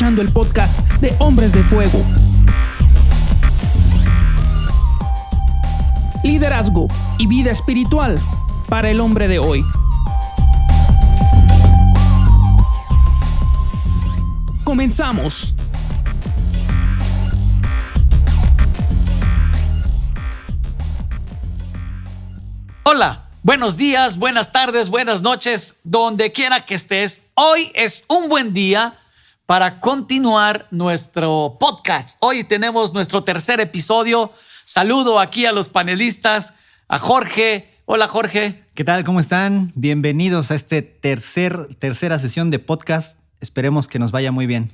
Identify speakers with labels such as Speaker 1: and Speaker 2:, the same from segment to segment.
Speaker 1: el podcast de Hombres de Fuego. Liderazgo y vida espiritual para el hombre de hoy. Comenzamos.
Speaker 2: Hola, buenos días, buenas tardes, buenas noches, donde quiera que estés. Hoy es un buen día para continuar nuestro podcast. Hoy tenemos nuestro tercer episodio. Saludo aquí a los panelistas, a Jorge. Hola Jorge.
Speaker 3: ¿Qué tal? ¿Cómo están? Bienvenidos a este tercer, tercera sesión de podcast. Esperemos que nos vaya muy bien.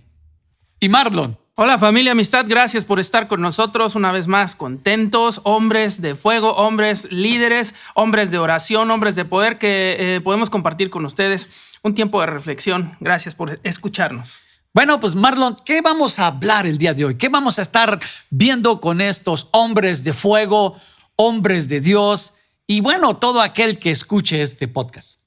Speaker 2: Y Marlon.
Speaker 1: Hola familia, amistad, gracias por estar con nosotros una vez más, contentos, hombres de fuego, hombres líderes, hombres de oración, hombres de poder que eh, podemos compartir con ustedes un tiempo de reflexión. Gracias por escucharnos.
Speaker 2: Bueno, pues Marlon, ¿qué vamos a hablar el día de hoy? ¿Qué vamos a estar viendo con estos hombres de fuego, hombres de Dios y bueno, todo aquel que escuche este podcast?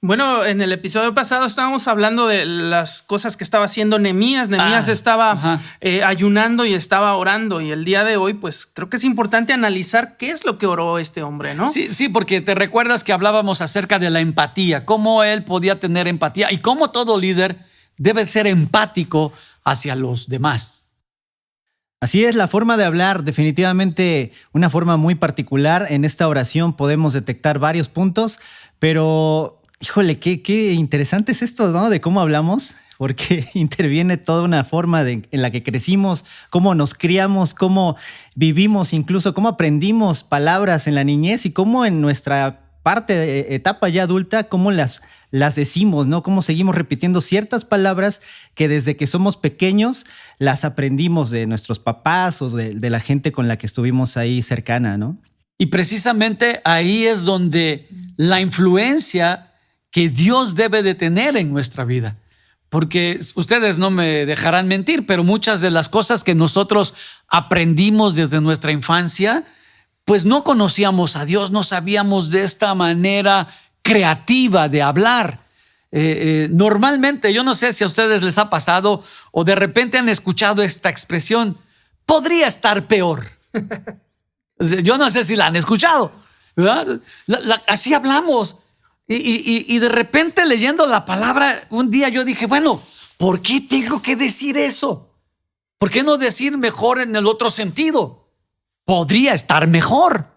Speaker 1: Bueno, en el episodio pasado estábamos hablando de las cosas que estaba haciendo Nemías. Nemías
Speaker 2: Ah,
Speaker 1: estaba eh, ayunando y estaba orando. Y el día de hoy, pues creo que es importante analizar qué es lo que oró este hombre, ¿no?
Speaker 2: Sí, sí, porque te recuerdas que hablábamos acerca de la empatía, cómo él podía tener empatía y cómo todo líder debe ser empático hacia los demás.
Speaker 3: Así es, la forma de hablar, definitivamente una forma muy particular. En esta oración podemos detectar varios puntos, pero híjole, qué, interesante es esto, ¿no? De cómo hablamos, porque interviene toda una forma en la que crecimos, cómo nos criamos, cómo vivimos, incluso cómo aprendimos palabras en la niñez y cómo en nuestra parte, eh, etapa ya adulta, cómo las, las decimos, ¿no? Cómo seguimos repitiendo ciertas palabras que desde que somos pequeños las aprendimos de nuestros papás o de, de la gente con la que estuvimos ahí cercana, ¿no?
Speaker 2: Y precisamente ahí es donde la influencia que Dios debe de tener en nuestra vida. Porque ustedes no me dejarán mentir, pero muchas de las cosas que nosotros aprendimos desde nuestra infancia, pues no conocíamos a Dios, no sabíamos de esta manera creativa de hablar. Eh, eh, normalmente, yo no sé si a ustedes les ha pasado o de repente han escuchado esta expresión, podría estar peor. Yo no sé si la han escuchado, ¿verdad? La- la- así hablamos. Y, y- y- y de repente leyendo la palabra, un día yo dije, bueno, ¿por qué tengo que decir eso? ¿Por qué no decir mejor en el otro sentido? Podría estar mejor.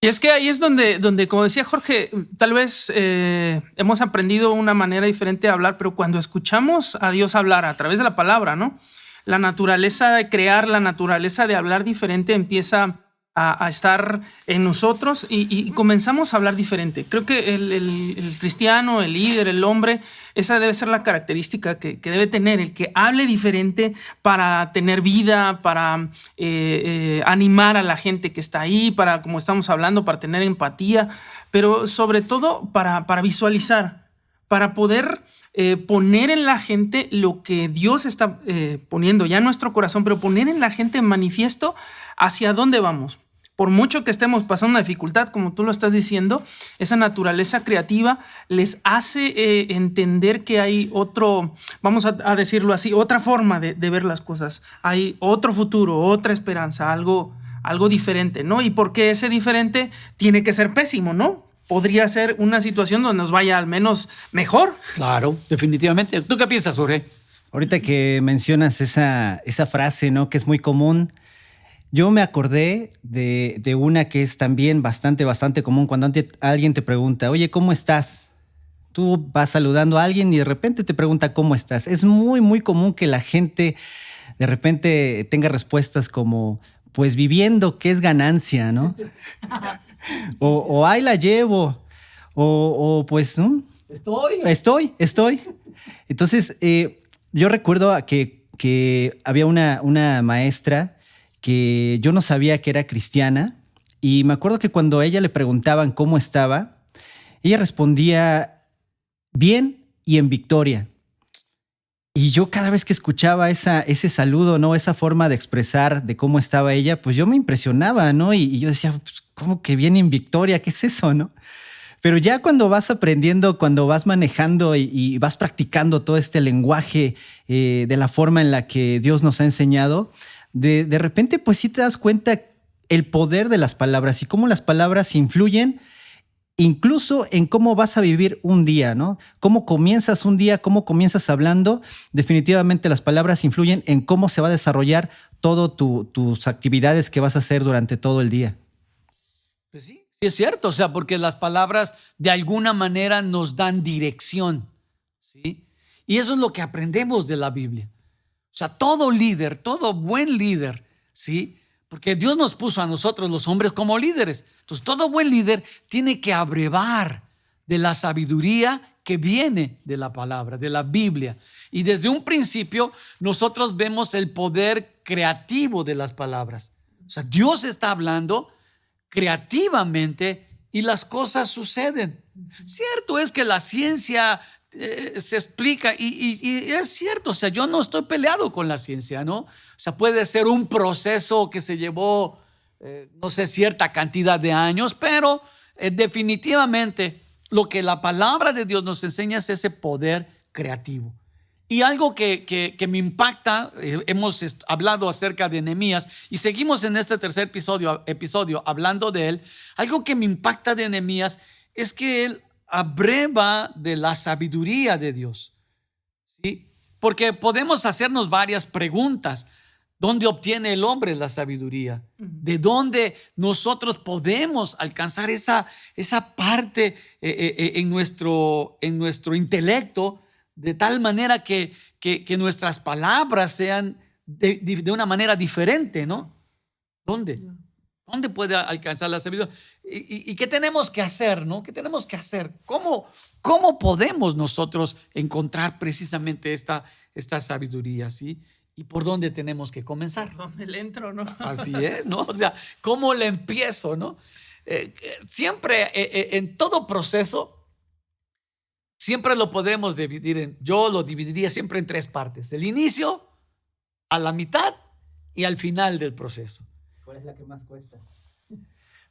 Speaker 1: Y es que ahí es donde, donde como decía Jorge, tal vez eh, hemos aprendido una manera diferente de hablar, pero cuando escuchamos a Dios hablar a través de la palabra, ¿no? La naturaleza de crear, la naturaleza de hablar diferente empieza a, estar en nosotros y, comenzamos a hablar diferente. Creo que el, cristiano, el líder, el hombre, esa debe ser la característica que, debe tener, el que hable diferente para tener vida, para eh, eh, animar a la gente que está ahí, para, como estamos hablando, para tener empatía, pero sobre todo para visualizar, para poder eh, poner en la gente lo que Dios está eh, poniendo ya en nuestro corazón, pero poner en la gente en manifiesto hacia dónde vamos. Por mucho que estemos pasando una dificultad, como tú lo estás diciendo, esa naturaleza creativa les hace eh, entender que hay otro, vamos a, a decirlo así, otra forma de, de ver las cosas. Hay otro futuro, otra esperanza, algo, algo diferente, ¿no? Y porque ese diferente tiene que ser pésimo, ¿no? Podría ser una situación donde nos vaya al menos mejor.
Speaker 2: Claro, definitivamente. ¿Tú qué piensas, Jorge?
Speaker 3: Ahorita que mencionas esa, esa frase, ¿no? Que es muy común. Yo me acordé de, de una que es también bastante, bastante común cuando ante- alguien te pregunta, oye, ¿cómo estás? Tú vas saludando a alguien y de repente te pregunta, ¿cómo estás? Es muy, muy común que la gente de repente tenga respuestas como, pues viviendo, ¿qué es ganancia, no? o, o ahí la llevo. O, o, pues, ¿no?
Speaker 2: Estoy.
Speaker 3: Estoy, estoy. Entonces, eh, yo recuerdo que había una, una maestra que yo no sabía que era cristiana y me acuerdo que cuando a ella le preguntaban cómo estaba, ella respondía bien y en victoria. Y yo cada vez que escuchaba ese saludo, ¿no? Esa forma de expresar de cómo estaba ella, pues yo me impresionaba, ¿no? Y, y yo decía, pues, ¿cómo que viene en victoria? ¿Qué es eso, no? Pero ya cuando vas aprendiendo, cuando vas manejando y, vas practicando todo este lenguaje eh, de la forma en la que Dios nos ha enseñado, de, de repente pues sí te das cuenta el poder de las palabras y cómo las palabras influyen incluso en cómo vas a vivir un día, ¿no? Cómo comienzas un día, cómo comienzas hablando, definitivamente las palabras influyen en cómo se va a desarrollar todas tus actividades que vas a hacer durante todo el día.
Speaker 2: Pues sí, sí es cierto, o sea, porque las palabras de alguna manera nos dan dirección, ¿sí? Y eso es lo que aprendemos de la Biblia. O sea, todo líder, todo buen líder, ¿sí? Porque Dios nos puso a nosotros los hombres como líderes. Entonces todo buen líder tiene que abrevar de la sabiduría que viene de la palabra, de la Biblia. Y desde un principio nosotros vemos el poder creativo de las palabras. O sea, Dios está hablando creativamente y las cosas suceden. Cierto es que la ciencia eh, se explica y, es cierto, o sea, yo no estoy peleado con la ciencia, ¿no? O sea, puede ser un proceso que se llevó, eh, no sé, cierta cantidad de años, pero eh, definitivamente lo que la palabra de Dios nos enseña es ese poder creativo. Y algo que, que, me impacta, hemos hablado acerca de Nehemías y seguimos en este tercer episodio, episodio hablando de él, algo que me impacta de Nehemías es que él abreva de la sabiduría de Dios. ¿sí? Porque podemos hacernos varias preguntas. ¿Dónde obtiene el hombre la sabiduría? ¿De dónde nosotros podemos alcanzar esa, esa parte eh, eh, eh, en, nuestro, en nuestro intelecto de tal manera que, que, nuestras palabras sean de, de, una manera diferente, ¿no? ¿Dónde? ¿Dónde puede alcanzar la sabiduría? ¿Y, qué tenemos que hacer, no? ¿Qué tenemos que hacer? ¿Cómo, cómo podemos nosotros encontrar precisamente esta, esta sabiduría, sí? ¿Y por dónde tenemos que comenzar?
Speaker 1: ¿Dónde le entro, no?
Speaker 2: Así es, ¿no? O sea, ¿cómo le empiezo, no? Eh, siempre, eh, eh, en todo proceso, siempre lo podemos dividir en, yo lo dividiría siempre en tres partes. El inicio, a la mitad y al final del proceso.
Speaker 3: ¿Cuál es la que más cuesta?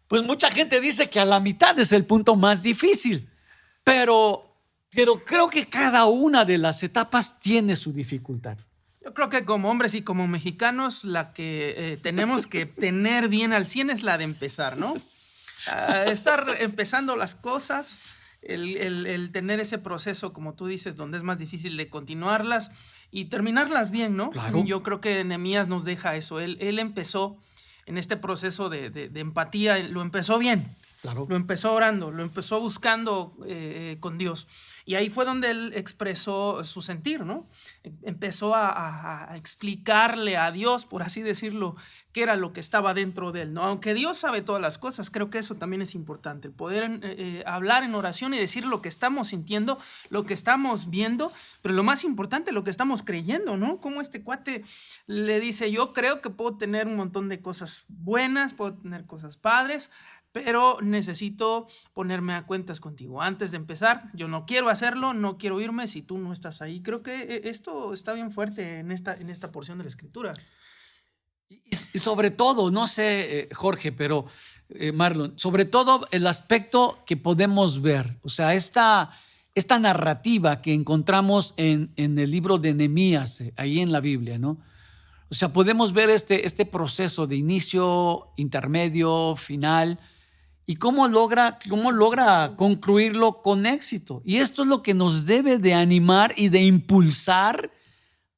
Speaker 2: Pues mucha gente dice que a la mitad es el punto más difícil, pero, pero creo que cada una de las etapas tiene su dificultad.
Speaker 1: Yo creo que como hombres y como mexicanos la que eh, tenemos que tener bien al 100 es la de empezar, ¿no? estar empezando las cosas, el, tener ese proceso, como tú dices, donde es más difícil de continuarlas y terminarlas bien, ¿no? Yo creo que Nehemías nos deja eso. Él, él empezó en este proceso de, empatía, lo empezó bien. Lo empezó orando, lo empezó buscando eh, con Dios. Y ahí fue donde él expresó su sentir, ¿no? Empezó a, explicarle a Dios, por así decirlo, qué era lo que estaba dentro de él, ¿no? Aunque Dios sabe todas las cosas, creo que eso también es importante, el poder eh, eh, hablar en oración y decir lo que estamos sintiendo, lo que estamos viendo, pero lo más importante, lo que estamos creyendo, ¿no? Como este cuate le dice, yo creo que puedo tener un montón de cosas buenas, puedo tener cosas padres, pero necesito ponerme a cuentas contigo. Antes de empezar, yo no quiero hacerlo, no quiero irme si tú no estás ahí. Creo que eh, esto está bien fuerte en esta, en esta porción de la escritura.
Speaker 2: Y, sobre todo, no sé, eh, Jorge, pero eh, Marlon, sobre todo el aspecto que podemos ver, o sea, esta, esta narrativa que encontramos en, en el libro de Nehemías, ahí en la Biblia, ¿no? O sea, podemos ver este, este proceso de inicio, intermedio, final, y cómo logra, cómo logra concluirlo con éxito. Y esto es lo que nos debe de animar y de impulsar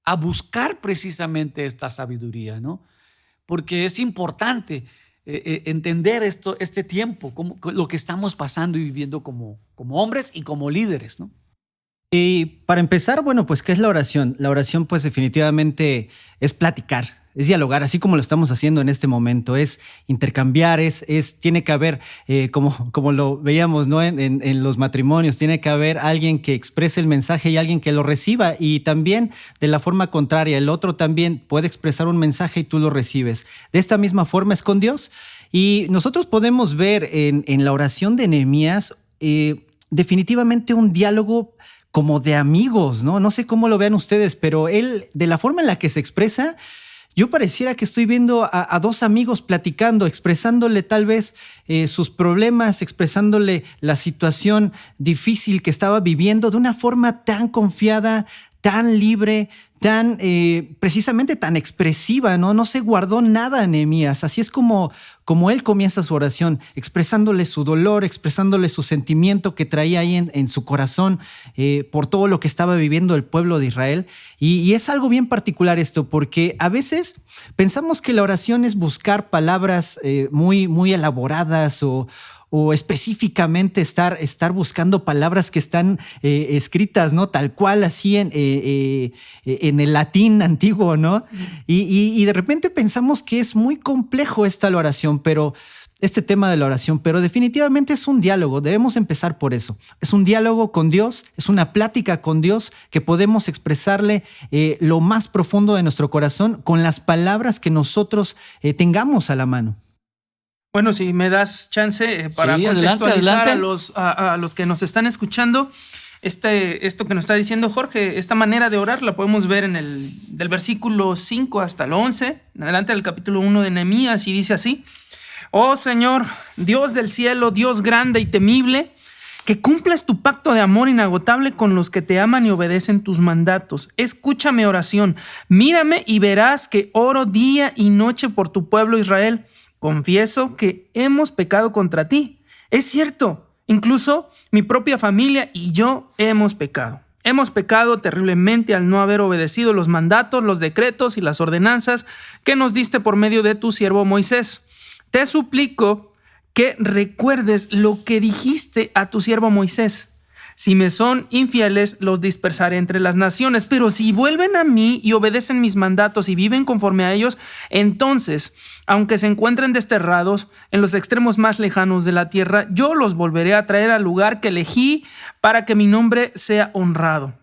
Speaker 2: a buscar precisamente esta sabiduría, ¿no? Porque es importante eh, eh, entender esto, este tiempo, como, lo que estamos pasando y viviendo como, como hombres y como líderes, ¿no?
Speaker 3: Y para empezar, bueno, pues, ¿qué es la oración? La oración, pues, definitivamente es platicar, es dialogar, así como lo estamos haciendo en este momento, es intercambiar, es, tiene que haber, eh, como, como lo veíamos ¿no? En, los matrimonios, tiene que haber alguien que exprese el mensaje y alguien que lo reciba. Y también de la forma contraria, el otro también puede expresar un mensaje y tú lo recibes. De esta misma forma es con Dios. Y nosotros podemos ver en, en la oración de Nehemías eh, definitivamente un diálogo como de amigos, ¿no? No sé cómo lo vean ustedes, pero él, de la forma en la que se expresa, yo pareciera que estoy viendo a, dos amigos platicando, expresándole tal vez eh, sus problemas, expresándole la situación difícil que estaba viviendo de una forma tan confiada, tan libre, tan eh, precisamente tan expresiva, ¿no? No se guardó nada Nehemías. Así es como, como él comienza su oración, expresándole su dolor, expresándole su sentimiento que traía ahí en, su corazón eh, por todo lo que estaba viviendo el pueblo de Israel. Y, es algo bien particular esto, porque a veces pensamos que la oración es buscar palabras eh, muy, muy elaboradas o o específicamente estar, estar buscando palabras que están eh, escritas, ¿no? Tal cual así en, eh, eh, en el latín antiguo, ¿no? Y, de repente pensamos que es muy complejo esta oración, pero este tema de la oración, pero definitivamente es un diálogo, debemos empezar por eso. Es un diálogo con Dios, es una plática con Dios que podemos expresarle lo más profundo de nuestro corazón con las palabras que nosotros tengamos a la mano.
Speaker 1: Bueno, si me das chance eh, para contextualizar A, los, a, los que nos están escuchando, este, esto que nos está diciendo Jorge, esta manera de orar la podemos ver en el del versículo 5 hasta el 11, en adelante del capítulo 1 de Nehemías, y dice así: Oh Señor, Dios del cielo, Dios grande y temible, que cumplas tu pacto de amor inagotable con los que te aman y obedecen tus mandatos. Escúchame oración, mírame y verás que oro día y noche por tu pueblo Israel confieso que hemos pecado contra ti. Es cierto, incluso mi propia familia y yo hemos pecado. Hemos pecado terriblemente al no haber obedecido los mandatos, los decretos y las ordenanzas que nos diste por medio de tu siervo Moisés. Te suplico que recuerdes lo que dijiste a tu siervo Moisés. Si me son infieles, los dispersaré entre las naciones, pero si vuelven a mí y obedecen mis mandatos y viven conforme a ellos, entonces aunque se encuentren desterrados en los extremos más lejanos de la tierra, yo los volveré a traer al lugar que elegí para que mi nombre sea honrado.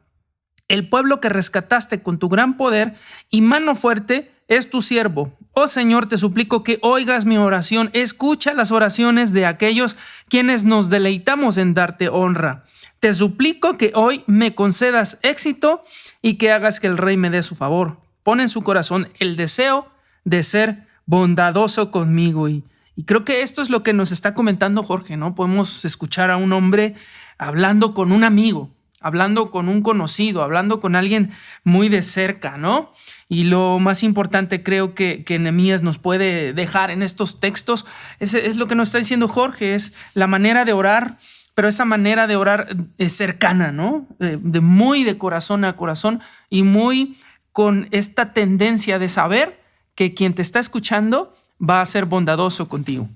Speaker 1: El pueblo que rescataste con tu gran poder y mano fuerte es tu siervo. Oh Señor, te suplico que oigas mi oración, escucha las oraciones de aquellos quienes nos deleitamos en darte honra. Te suplico que hoy me concedas éxito y que hagas que el rey me dé su favor. Pon en su corazón el deseo de ser bondadoso conmigo. Y, creo que esto es lo que nos está comentando Jorge, ¿no? Podemos escuchar a un hombre hablando con un amigo, hablando con un conocido, hablando con alguien muy de cerca, ¿no? Y lo más importante creo que, que nos puede dejar en estos textos es, es, lo que nos está diciendo Jorge, es la manera de orar, pero esa manera de orar es cercana, ¿no? de muy de corazón a corazón y muy con esta tendencia de saber que quien te está escuchando va a ser bondadoso contigo.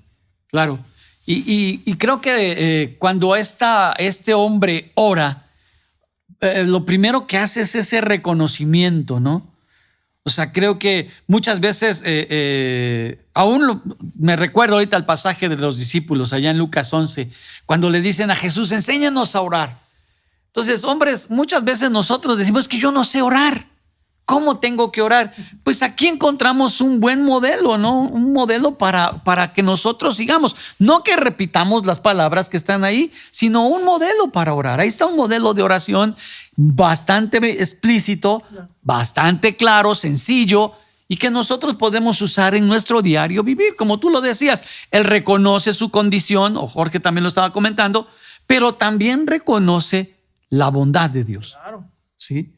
Speaker 2: Claro. Y, creo que eh, cuando este hombre ora, eh, lo primero que hace es ese reconocimiento, ¿no? O sea, creo que muchas veces, eh, aún me recuerdo ahorita el pasaje de los discípulos allá en Lucas 11, cuando le dicen a Jesús, enséñanos a orar. Entonces, hombres, muchas veces nosotros decimos que yo no sé orar. ¿Cómo tengo que orar? Pues aquí encontramos un buen modelo, ¿no? Un modelo para, para que nosotros sigamos. No que repitamos las palabras que están ahí, sino un modelo para orar. Ahí está un modelo de oración bastante explícito, bastante claro, sencillo y que nosotros podemos usar en nuestro diario vivir. Como tú lo decías, él reconoce su condición, o Jorge también lo estaba comentando, pero también reconoce la bondad de Dios. Claro. ¿Sí?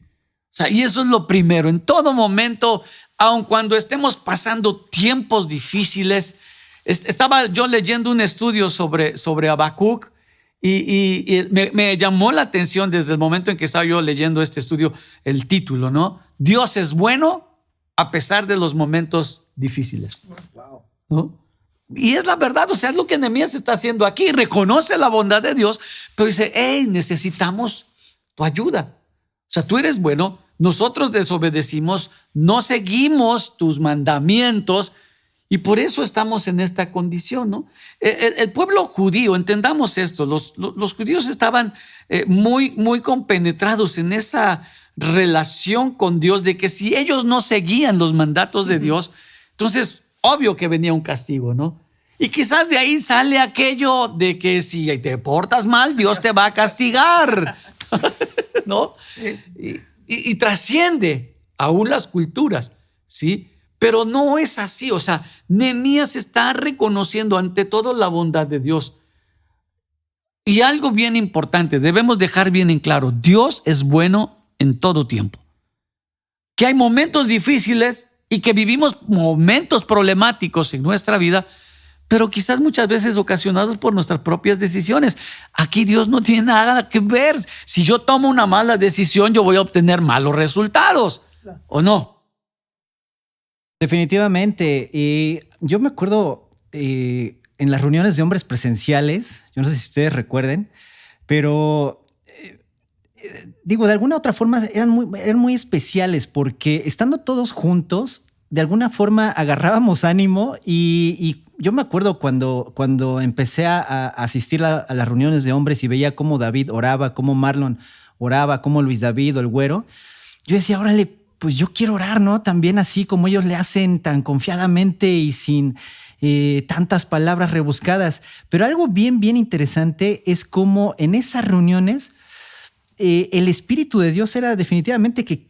Speaker 2: Sea, y eso es lo primero. En todo momento, aun cuando estemos pasando tiempos difíciles, estaba yo leyendo un estudio sobre, sobre Habacuc y, me, llamó la atención desde el momento en que estaba yo leyendo este estudio el título, ¿no? Dios es bueno a pesar de los momentos difíciles. ¿no? Y es la verdad, o sea, es lo que Nehemías está haciendo aquí. Reconoce la bondad de Dios, pero dice, hey, necesitamos tu ayuda. O sea, tú eres bueno, nosotros desobedecimos, no seguimos tus mandamientos y por eso estamos en esta condición, ¿no? El, pueblo judío, entendamos esto, los, judíos estaban eh, muy, muy compenetrados en esa relación con Dios de que si ellos no seguían los mandatos de Dios, entonces obvio que venía un castigo, ¿no? Y quizás de ahí sale aquello de que si te portas mal, Dios te va a castigar, ¿no? Sí y, trasciende aún las culturas, ¿sí? Pero no es así. O sea, Nehemías está reconociendo ante todo la bondad de Dios. Y algo bien importante, debemos dejar bien en claro, Dios es bueno en todo tiempo. Que hay momentos difíciles y que vivimos momentos problemáticos en nuestra vida, pero quizás muchas veces ocasionados por nuestras propias decisiones. Aquí Dios no tiene nada que ver. Si yo tomo una mala decisión, yo voy a obtener malos resultados, ¿o no?
Speaker 3: Definitivamente. Y yo me acuerdo eh, en las reuniones de hombres presenciales, yo no sé si ustedes recuerden, pero eh, eh, digo, de alguna otra forma eran muy, eran muy especiales porque estando todos juntos, de alguna forma agarrábamos ánimo y, yo me acuerdo cuando, cuando empecé a, asistir a, las reuniones de hombres y veía cómo David oraba, cómo Marlon oraba, cómo Luis David o el güero, yo decía, órale, pues yo quiero orar, ¿no? También así como ellos le hacen tan confiadamente y sin eh, tantas palabras rebuscadas. Pero algo bien, bien interesante es cómo en esas reuniones eh, el Espíritu de Dios era definitivamente que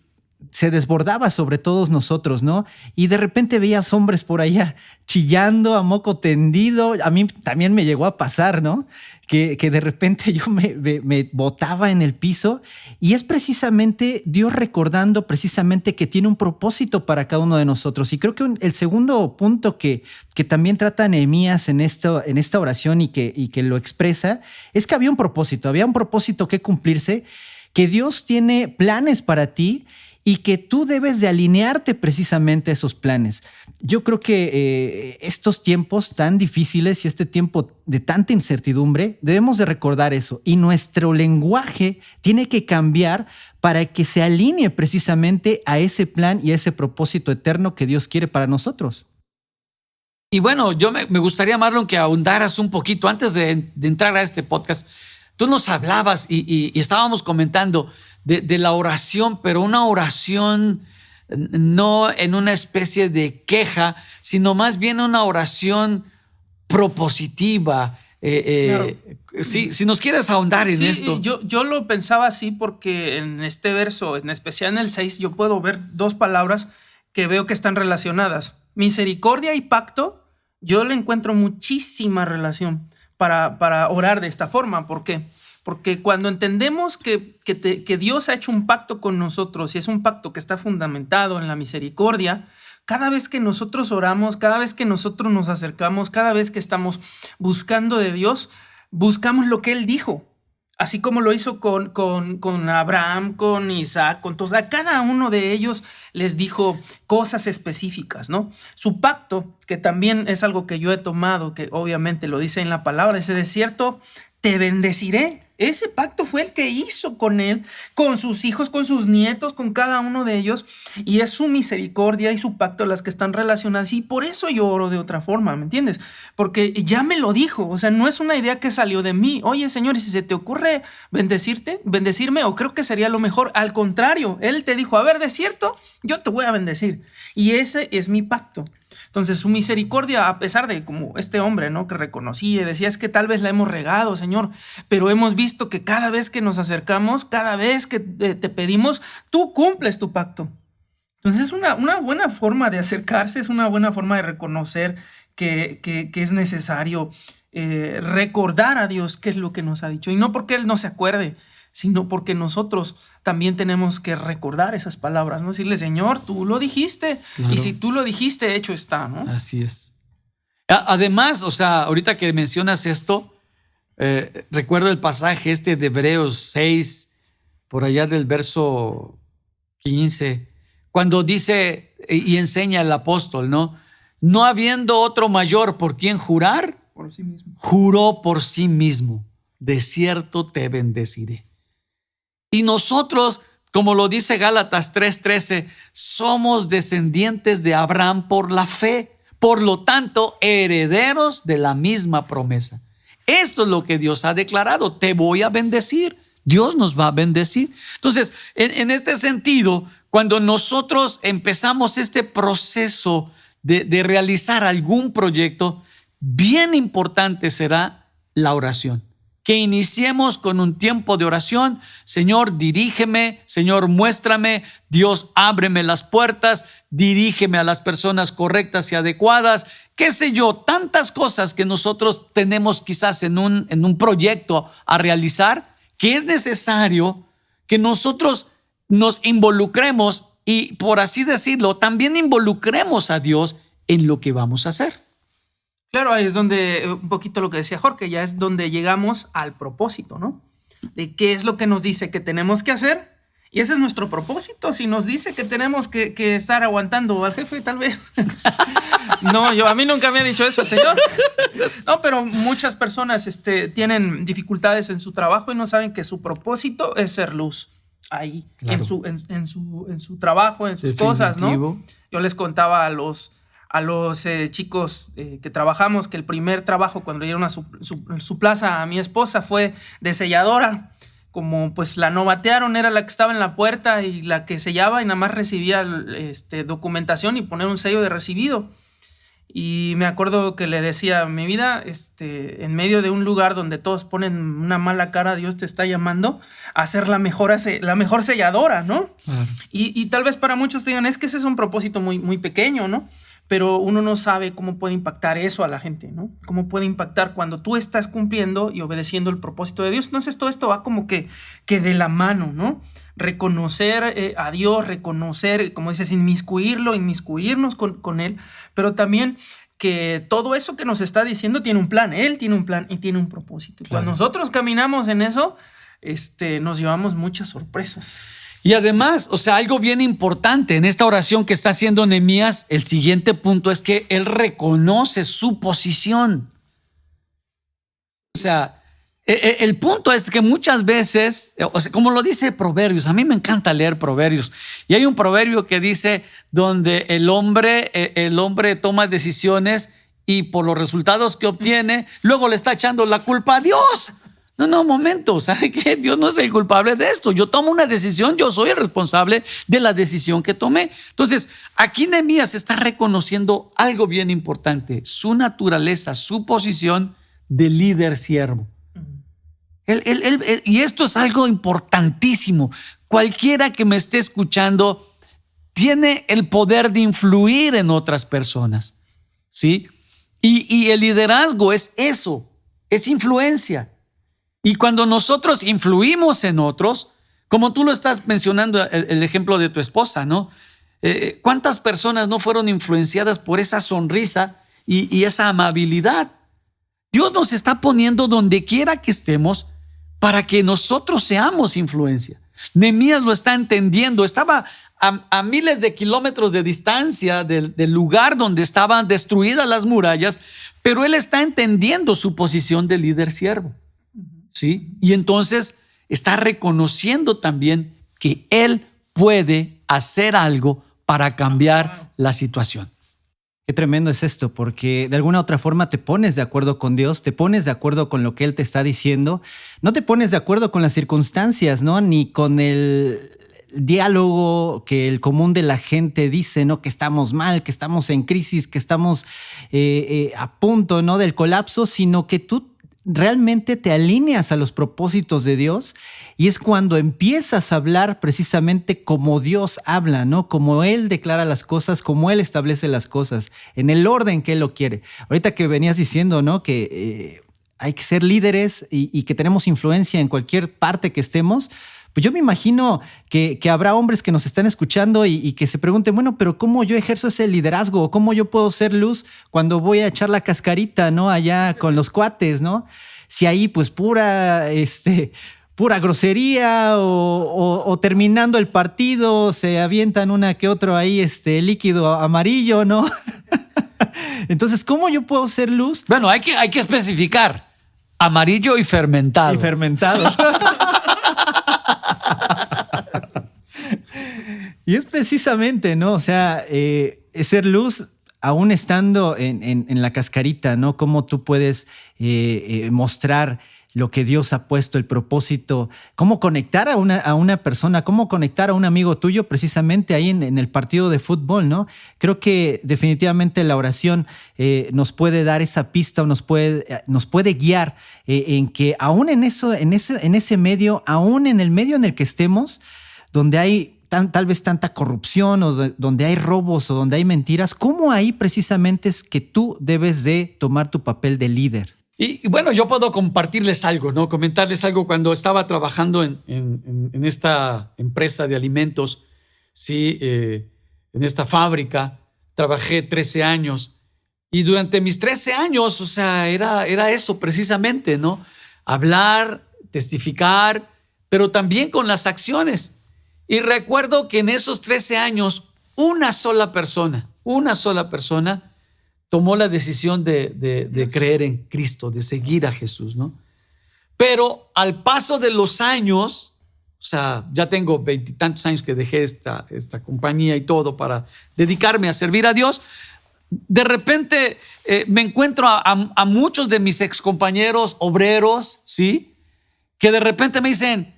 Speaker 3: se desbordaba sobre todos nosotros, ¿no? Y de repente veías hombres por allá chillando a moco tendido. A mí también me llegó a pasar, ¿no? Que, que de repente yo me, me, botaba en el piso y es precisamente Dios recordando precisamente que tiene un propósito para cada uno de nosotros. Y creo que el segundo punto que, que también trata Nehemías en, en esta oración y que, y que lo expresa es que había un propósito, había un propósito que cumplirse, que Dios tiene planes para ti y que tú debes de alinearte precisamente a esos planes. Yo creo que eh, estos tiempos tan difíciles y este tiempo de tanta incertidumbre, debemos de recordar eso y nuestro lenguaje tiene que cambiar para que se alinee precisamente a ese plan y a ese propósito eterno que Dios quiere para nosotros.
Speaker 2: Y bueno, yo me, gustaría, Marlon, que ahondaras un poquito antes de, entrar a este podcast. Tú nos hablabas y estábamos comentando de, la oración, pero una oración no en una especie de queja, sino más bien una oración propositiva. Eh, eh, si nos quieres ahondar en esto.
Speaker 1: Yo, yo lo pensaba así porque en este verso, en especial en el 6, yo puedo ver dos palabras que veo que están relacionadas. Misericordia y pacto, yo le encuentro muchísima relación para, para orar de esta forma. ¿Por qué? Porque cuando entendemos que, que, Dios ha hecho un pacto con nosotros y es un pacto que está fundamentado en la misericordia, cada vez que nosotros oramos, cada vez que nosotros nos acercamos, cada vez que estamos buscando de Dios, buscamos lo que Él dijo. Así como lo hizo con, con, con Abraham, con Isaac, con todos. A cada uno de ellos les dijo cosas específicas, ¿no? Su pacto, que también es algo que yo he tomado, que obviamente lo dice en la palabra, ese desierto, te bendeciré ese pacto fue el que hizo con él, con sus hijos, con sus nietos, con cada uno de ellos. Y es su misericordia y su pacto las que están relacionadas. Y por eso yo oro de otra forma, ¿me entiendes? Porque ya me lo dijo. O sea, no es una idea que salió de mí. Oye, Señor, si se te ocurre bendecirte, bendecirme, o creo que sería lo mejor. Al contrario, Él te dijo, a ver, de cierto, yo te voy a bendecir. Y ese es mi pacto. Entonces su misericordia, a pesar de como este hombre, ¿no? Que reconocía y decía, es que tal vez la hemos regado, Señor, pero hemos visto que cada vez que nos acercamos, cada vez que te pedimos, tú cumples tu pacto. Entonces es una, una buena forma de acercarse, es una buena forma de reconocer que, que, es necesario eh, recordar a Dios qué es lo que nos ha dicho. Y no porque Él no se acuerde, sino porque nosotros también tenemos que recordar esas palabras, ¿no? Decirle, Señor, tú lo dijiste, y si tú lo dijiste, hecho está, ¿no?
Speaker 2: Así es. Además, o sea, ahorita que mencionas esto, eh, recuerdo el pasaje este de Hebreos 6, por allá del verso 15, cuando dice y enseña el apóstol, ¿no? No habiendo otro mayor por quien jurar,
Speaker 1: por sí mismo.
Speaker 2: juró por sí mismo, de cierto te bendeciré. Y nosotros, como lo dice Gálatas 3:13, somos descendientes de Abraham por la fe, por lo tanto, herederos de la misma promesa. Esto es lo que Dios ha declarado, te voy a bendecir, Dios nos va a bendecir. Entonces, en, este sentido, cuando nosotros empezamos este proceso de, de realizar algún proyecto, bien importante será la oración que iniciemos con un tiempo de oración. Señor, dirígeme, Señor, muéstrame, Dios, ábreme las puertas, dirígeme a las personas correctas y adecuadas, qué sé yo, tantas cosas que nosotros tenemos quizás en un, en un proyecto a realizar, que es necesario que nosotros nos involucremos y, por así decirlo, también involucremos a Dios en lo que vamos a hacer.
Speaker 1: Claro, ahí es donde, eh, un poquito lo que decía Jorge, ya es donde llegamos al propósito, ¿no? De qué es lo que nos dice que tenemos que hacer. Y ese es nuestro propósito. Si nos dice que tenemos que, estar aguantando al jefe, tal vez. no, yo a mí nunca me ha dicho eso el señor. No, pero muchas personas este, tienen dificultades en su trabajo y no saben que su propósito es ser luz ahí, en, su, en, su, en su trabajo, en sus cosas, ¿no? Yo les contaba a los, a los eh, chicos eh, que trabajamos que el primer trabajo cuando dieron a su, plaza a mi esposa fue de selladora. Como pues la no batearon, era la que estaba en la puerta y la que sellaba y nada más recibía este, documentación y poner un sello de recibido. Y me acuerdo que le decía, mi vida, este, en medio de un lugar donde todos ponen una mala cara, Dios te está llamando a ser la mejor, la mejor selladora, ¿no? Y, y, tal vez para muchos digan, es que ese es un propósito muy, muy pequeño, ¿no? Pero uno no sabe cómo puede impactar eso a la gente, ¿no? Cómo puede impactar cuando tú estás cumpliendo y obedeciendo el propósito de Dios. Entonces todo esto va como que, que de la mano, ¿no? Reconocer eh, a Dios, reconocer, como dices, inmiscuirlo, inmiscuirnos con, con Él, pero también que todo eso que nos está diciendo tiene un plan, Él tiene un plan y tiene un propósito. Cuando nosotros caminamos en eso, este, nos llevamos muchas sorpresas.
Speaker 2: Y además, o sea, algo bien importante en esta oración que está haciendo Nehemías, el siguiente punto es que él reconoce su posición. O sea, e, e, el punto es que muchas veces, como lo dice Proverbios, a mí me encanta leer Proverbios. Y hay un proverbio que dice donde el hombre, e, el hombre toma decisiones y por los resultados que obtiene, luego le está echando la culpa a Dios. No, no, momento, ¿sabe qué? Dios no es el culpable de esto. Yo tomo una decisión, yo soy el responsable de la decisión que tomé. Entonces, aquí Nehemías está reconociendo algo bien importante, su naturaleza, su posición de líder siervo. y esto es algo importantísimo. Cualquiera que me esté escuchando tiene el poder de influir en otras personas. ¿Sí? Y, y el liderazgo es eso, es influencia. Y cuando nosotros influimos en otros, como tú lo estás mencionando, el, ejemplo de tu esposa, ¿no? Eh, ¿Cuántas personas no fueron influenciadas por esa sonrisa y, esa amabilidad? Dios nos está poniendo donde quiera que estemos para que nosotros seamos influencia. Nemías lo está entendiendo, estaba a, miles de kilómetros de distancia del, del, lugar donde estaban destruidas las murallas, pero él está entendiendo su posición de líder siervo. ¿Sí? Y entonces está reconociendo también que Él puede hacer algo para cambiar la situación.
Speaker 3: Qué tremendo es esto, porque de alguna otra forma te pones de acuerdo con Dios, te pones de acuerdo con lo que Él te está diciendo, no te pones de acuerdo con las circunstancias, ¿no? Ni con el diálogo que el común de la gente dice, ¿no? Que estamos mal, que estamos en crisis, que estamos eh, eh, a punto, ¿no? Del colapso, sino que tú realmente te alineas a los propósitos de Dios y es cuando empiezas a hablar precisamente como Dios habla, ¿no? Como Él declara las cosas, como Él establece las cosas, en el orden que Él lo quiere. Ahorita que venías diciendo, ¿no? Que eh, hay que ser líderes y, que tenemos influencia en cualquier parte que estemos. Pues yo me imagino que, habrá hombres que nos están escuchando y, que se pregunten, bueno, pero ¿cómo yo ejerzo ese liderazgo? ¿Cómo yo puedo ser luz cuando voy a echar la cascarita, ¿no? Allá con los cuates, ¿no? Si ahí pues pura, este, pura grosería o, terminando el partido se avientan una que otro ahí, este líquido amarillo, ¿no? Entonces, ¿cómo yo puedo ser luz?
Speaker 2: Bueno, hay que, hay que especificar. Amarillo y fermentado.
Speaker 3: Y fermentado. y es precisamente, ¿no? O sea, eh, ser luz aún estando en, la cascarita, ¿no? Cómo tú puedes eh, eh, mostrar lo que Dios ha puesto, el propósito, cómo conectar a una, a una persona, cómo conectar a un amigo tuyo precisamente ahí en, el partido de fútbol, ¿no? Creo que definitivamente la oración nos puede dar esa pista o nos puede, nos puede guiar en que aún en, eso, en, ese, en ese medio, aún en el medio en el que estemos, donde hay tal vez tanta corrupción o donde hay robos o donde hay mentiras, ¿cómo ahí precisamente es que tú debes de tomar tu papel de líder?
Speaker 2: Y, bueno, yo puedo compartirles algo, ¿no? Comentarles algo cuando estaba trabajando en, esta empresa de alimentos, sí, eh, en esta fábrica, trabajé 13 años. Y durante mis 13 años, o sea, era, era eso precisamente, ¿no? Hablar, testificar, pero también con las acciones. Y recuerdo que en esos 13 años, una sola persona, una sola persona, tomó la decisión de, creer en Cristo, de seguir a Jesús, ¿no? Pero al paso de los años, o sea, ya tengo veintitantos años que dejé esta, esta compañía y todo para dedicarme a servir a Dios, de repente eh, me encuentro a, a, muchos de mis excompañeros obreros, ¿sí? Que de repente me dicen,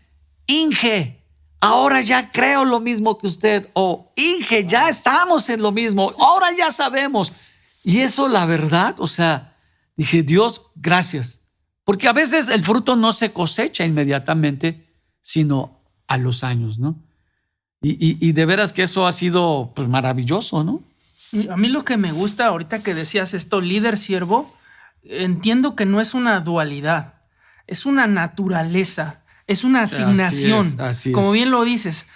Speaker 2: Inge, ahora ya creo lo mismo que usted, o Inge, ya estamos en lo mismo, ahora ya sabemos. Y eso, la verdad, o sea, dije, Dios, gracias. Porque a veces el fruto no se cosecha inmediatamente, sino a los años, ¿no? Y, de veras que eso ha sido pues, maravilloso, ¿no?
Speaker 1: A mí lo que me gusta ahorita que decías esto, líder siervo, entiendo que no es una dualidad, es una naturaleza, es una asignación. Como bien lo dices,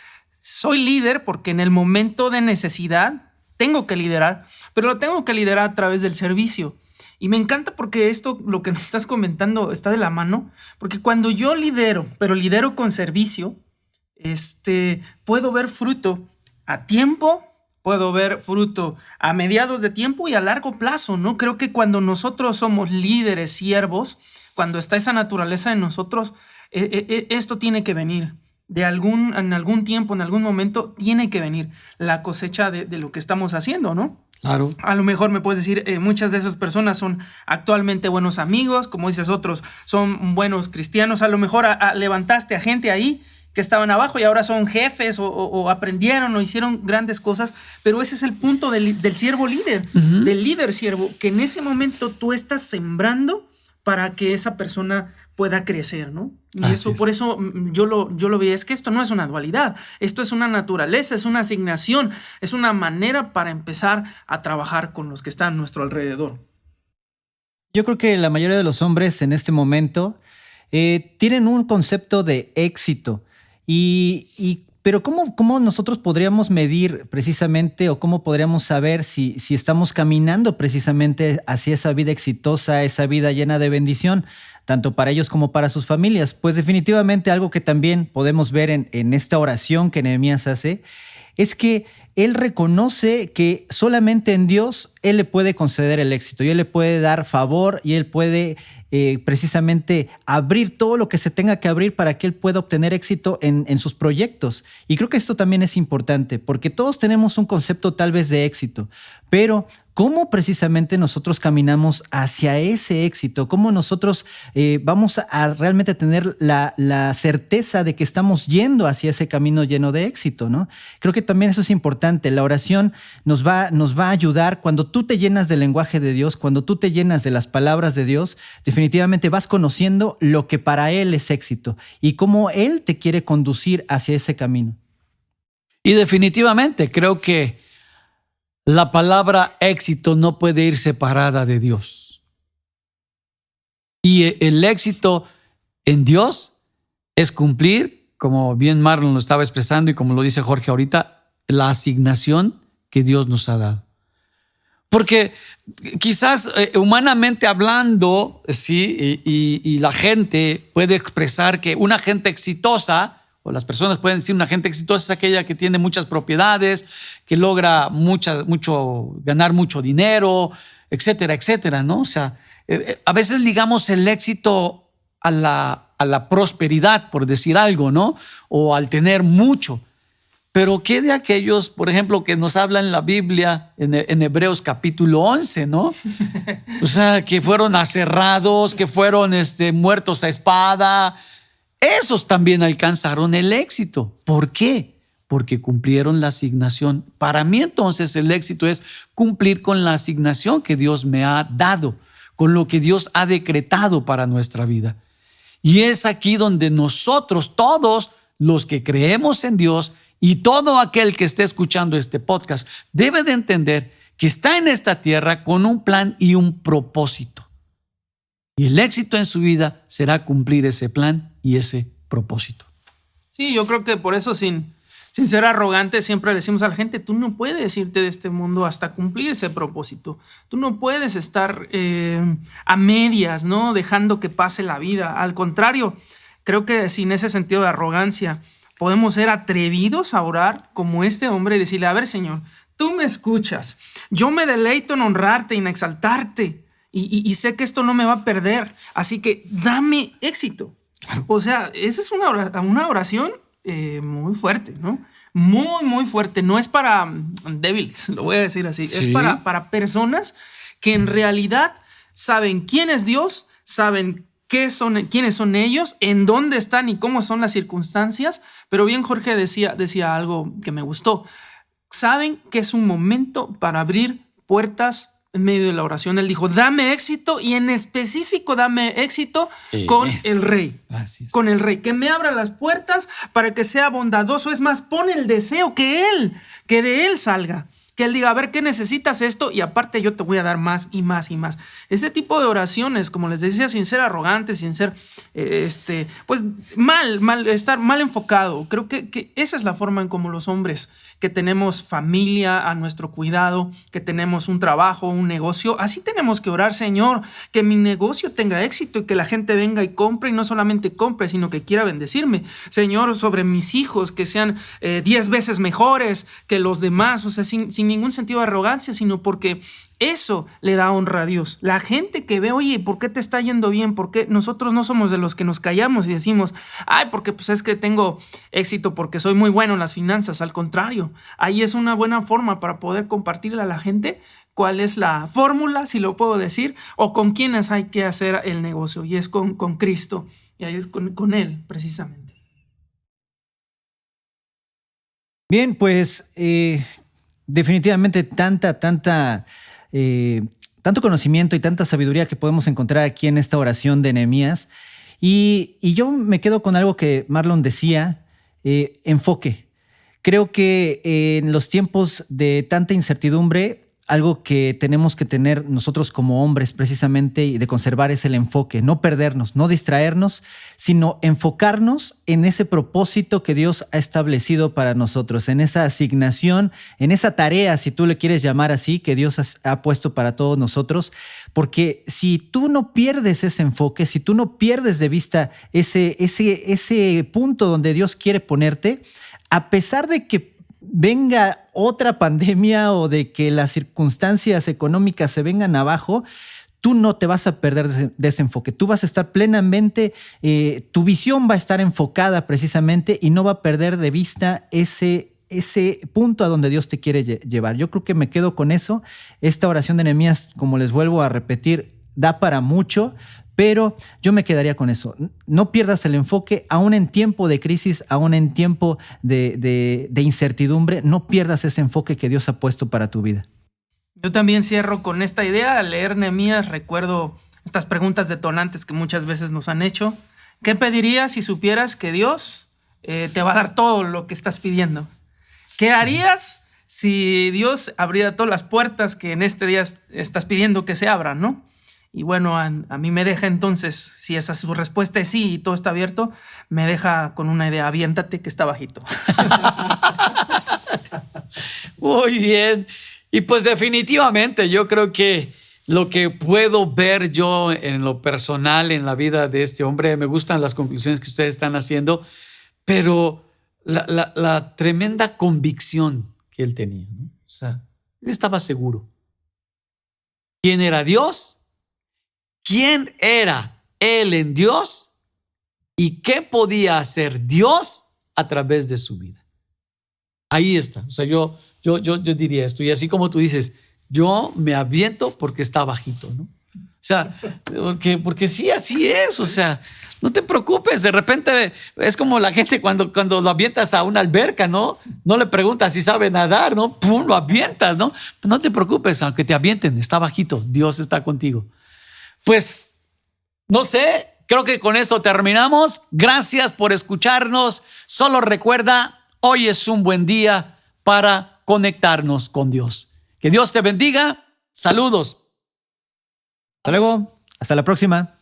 Speaker 1: soy líder porque en el momento de necesidad tengo que liderar, pero lo tengo que liderar a través del servicio. Y me encanta porque esto, lo que me estás comentando, está de la mano, porque cuando yo lidero, pero lidero con servicio, este, puedo ver fruto a tiempo, puedo ver fruto a mediados de tiempo y a largo plazo, ¿no? Creo que cuando nosotros somos líderes, siervos, cuando está esa naturaleza en nosotros, e, e, e, esto tiene que venir de algún, en algún tiempo, en algún momento, tiene que venir la cosecha de, lo que estamos haciendo, ¿no?
Speaker 2: Claro.
Speaker 1: A lo mejor me puedes decir, eh, muchas de esas personas son actualmente buenos amigos, como dices otros, son buenos cristianos. A lo mejor levantaste a gente ahí que estaban abajo y ahora son jefes o, aprendieron o hicieron grandes cosas, pero ese es el punto del, siervo líder, del líder siervo, que en ese momento tú estás sembrando para que esa persona pueda crecer, ¿no? Y eso, por eso mm, yo lo, yo lo vi, es que esto no es una dualidad, esto es una naturaleza, es una asignación, es una manera para empezar a trabajar con los que están a nuestro alrededor.
Speaker 3: Yo creo que la mayoría de los hombres en este momento eh, tienen un concepto de éxito y, y pero ¿cómo, ¿cómo, nosotros podríamos medir precisamente o cómo podríamos saber si, si estamos caminando precisamente hacia esa vida exitosa, esa vida llena de bendición? tanto para ellos como para sus familias. Pues definitivamente algo que también podemos ver en, en esta oración que Nehemías hace es que él reconoce que solamente en Dios Él le puede conceder el éxito y Él le puede dar favor y Él puede eh, precisamente abrir todo lo que se tenga que abrir para que Él pueda obtener éxito en, en sus proyectos. Y creo que esto también es importante porque todos tenemos un concepto tal vez de éxito, pero cómo precisamente nosotros caminamos hacia ese éxito, cómo nosotros eh, vamos a realmente tener la, la, certeza de que estamos yendo hacia ese camino lleno de éxito, ¿no? Creo que también eso es importante. La oración nos va, nos va a ayudar cuando tú te llenas del lenguaje de Dios, cuando tú te llenas de las palabras de Dios, definitivamente vas conociendo lo que para Él es éxito y cómo Él te quiere conducir hacia ese camino.
Speaker 2: Y definitivamente creo que la palabra éxito no puede ir separada de Dios. Y el éxito en Dios es cumplir, como bien Marlon lo estaba expresando y como lo dice Jorge ahorita, la asignación que Dios nos ha dado. Porque quizás eh, humanamente hablando, sí, y la gente puede expresar que una gente exitosa o las personas pueden decir una gente exitosa es aquella que tiene muchas propiedades, que logra mucho, ganar mucho dinero, etcétera, etcétera, ¿no? O sea, eh, eh, a veces ligamos el éxito a la, a la prosperidad, por decir algo, ¿no? O al tener mucho. Pero ¿qué de aquellos, por ejemplo, que nos hablan en la Biblia, en, Hebreos capítulo 11, ¿no? O sea, que fueron aserrados, que fueron este, muertos a espada. Esos también alcanzaron el éxito. ¿Por qué? Porque cumplieron la asignación. Para mí entonces el éxito es cumplir con la asignación que Dios me ha dado, con lo que Dios ha decretado para nuestra vida. Y es aquí donde nosotros, todos los que creemos en Dios, y todo aquel que esté escuchando este podcast debe de entender que está en esta tierra con un plan y un propósito. Y el éxito en su vida será cumplir ese plan y ese propósito.
Speaker 1: Sí, yo creo que por eso sin, ser arrogante siempre decimos a la gente, tú no puedes irte de este mundo hasta cumplir ese propósito. Tú no puedes estar eh, a medias, ¿no? Dejando que pase la vida. Al contrario, creo que sin ese sentido de arrogancia, podemos ser atrevidos a orar como este hombre y decirle, a ver Señor, tú me escuchas, yo me deleito en honrarte, en exaltarte y, sé que esto no me va a perder, así que dame éxito. O sea, esa es una, una oración eh, muy fuerte, ¿no? Muy, muy fuerte. No es para mm, débiles, lo voy a decir así. Es para, para personas que en realidad saben quién es Dios, saben son, quiénes son ellos, en dónde están y cómo son las circunstancias. Pero bien Jorge decía, decía algo que me gustó. Saben que es un momento para abrir puertas en medio de la oración. Él dijo, dame éxito y en específico dame éxito con el rey. Con el rey, que me abra las puertas para que sea bondadoso. Es más, pone el deseo que él, que de él salga que él diga, a ver, ¿qué necesitas esto? Y aparte yo te voy a dar más y más y más. Ese tipo de oraciones, como les decía, sin ser arrogante, sin ser, eh, este, pues mal, mal, estar mal enfocado. Creo que, que esa es la forma en como los hombres que tenemos familia a nuestro cuidado, que tenemos un trabajo, un negocio. Así tenemos que orar, Señor, que mi negocio tenga éxito y que la gente venga y compre y no solamente compre, sino que quiera bendecirme. Señor, sobre mis hijos, que sean eh, diez veces mejores que los demás, o sea, sin, sin ningún sentido de arrogancia, sino porque eso le da honra a Dios. La gente que ve, oye, ¿por qué te está yendo bien? Porque nosotros no somos de los que nos callamos y decimos, ay, porque pues es que tengo éxito porque soy muy bueno en las finanzas. Al contrario, ahí es una buena forma para poder compartirle a la gente cuál es la fórmula, si lo puedo decir, o con quiénes hay que hacer el negocio. Y es con, con Cristo, y ahí es con, Él, precisamente.
Speaker 3: Bien, pues eh, definitivamente tanta, tanta eh, tanto conocimiento y tanta sabiduría que podemos encontrar aquí en esta oración de Nehemías. Y, yo me quedo con algo que Marlon decía, eh, enfoque. Creo que en los tiempos de tanta incertidumbre, algo que tenemos que tener nosotros como hombres precisamente y de conservar es el enfoque, no perdernos, no distraernos, sino enfocarnos en ese propósito que Dios ha establecido para nosotros, en esa asignación, en esa tarea, si tú le quieres llamar así, que Dios ha puesto para todos nosotros, porque si tú no pierdes ese enfoque, si tú no pierdes de vista ese, ese, ese punto donde Dios quiere ponerte, a pesar de que venga otra pandemia o de que las circunstancias económicas se vengan abajo, tú no te vas a perder de ese enfoque. Tú vas a estar plenamente, eh, tu visión va a estar enfocada precisamente y no va a perder de vista ese, ese punto a donde Dios te quiere llevar. Yo creo que me quedo con eso. Esta oración de Nehemías, como les vuelvo a repetir, da para mucho, pero yo me quedaría con eso. No pierdas el enfoque, aún en tiempo de crisis, aún en tiempo de, incertidumbre, no pierdas ese enfoque que Dios ha puesto para tu vida.
Speaker 1: Yo también cierro con esta idea. Al leer Nehemías recuerdo estas preguntas detonantes que muchas veces nos han hecho. ¿Qué pedirías si supieras que Dios eh, te va a dar todo lo que estás pidiendo? ¿Qué harías si Dios abriera todas las puertas que en este día estás pidiendo que se abran, no? Y bueno, a, mí me deja entonces, si esa su respuesta es sí y todo está abierto, me deja con una idea, aviéntate que está bajito.
Speaker 2: Muy bien. Y pues definitivamente yo creo que lo que puedo ver yo en lo personal en la vida de este hombre, me gustan las conclusiones que ustedes están haciendo, pero la, tremenda convicción que él tenía. O sea, él estaba seguro. ¿Quién era Dios? Quién era él en Dios y qué podía hacer Dios a través de su vida. Ahí está. O sea, yo, yo, yo, yo diría esto. Y así como tú dices, yo me aviento porque está bajito, ¿no? O sea, porque, porque sí, así es. O sea, no te preocupes. De repente es como la gente cuando, cuando lo avientas a una alberca, ¿no? No le preguntas si sabe nadar, ¿no? ¡Pum! Lo avientas, ¿no? No te preocupes, aunque te avienten, está bajito. Dios está contigo. Pues, no sé, creo que con esto terminamos. Gracias por escucharnos. Solo recuerda, hoy es un buen día para conectarnos con Dios. Que Dios te bendiga. Saludos.
Speaker 3: Hasta luego. Hasta la próxima.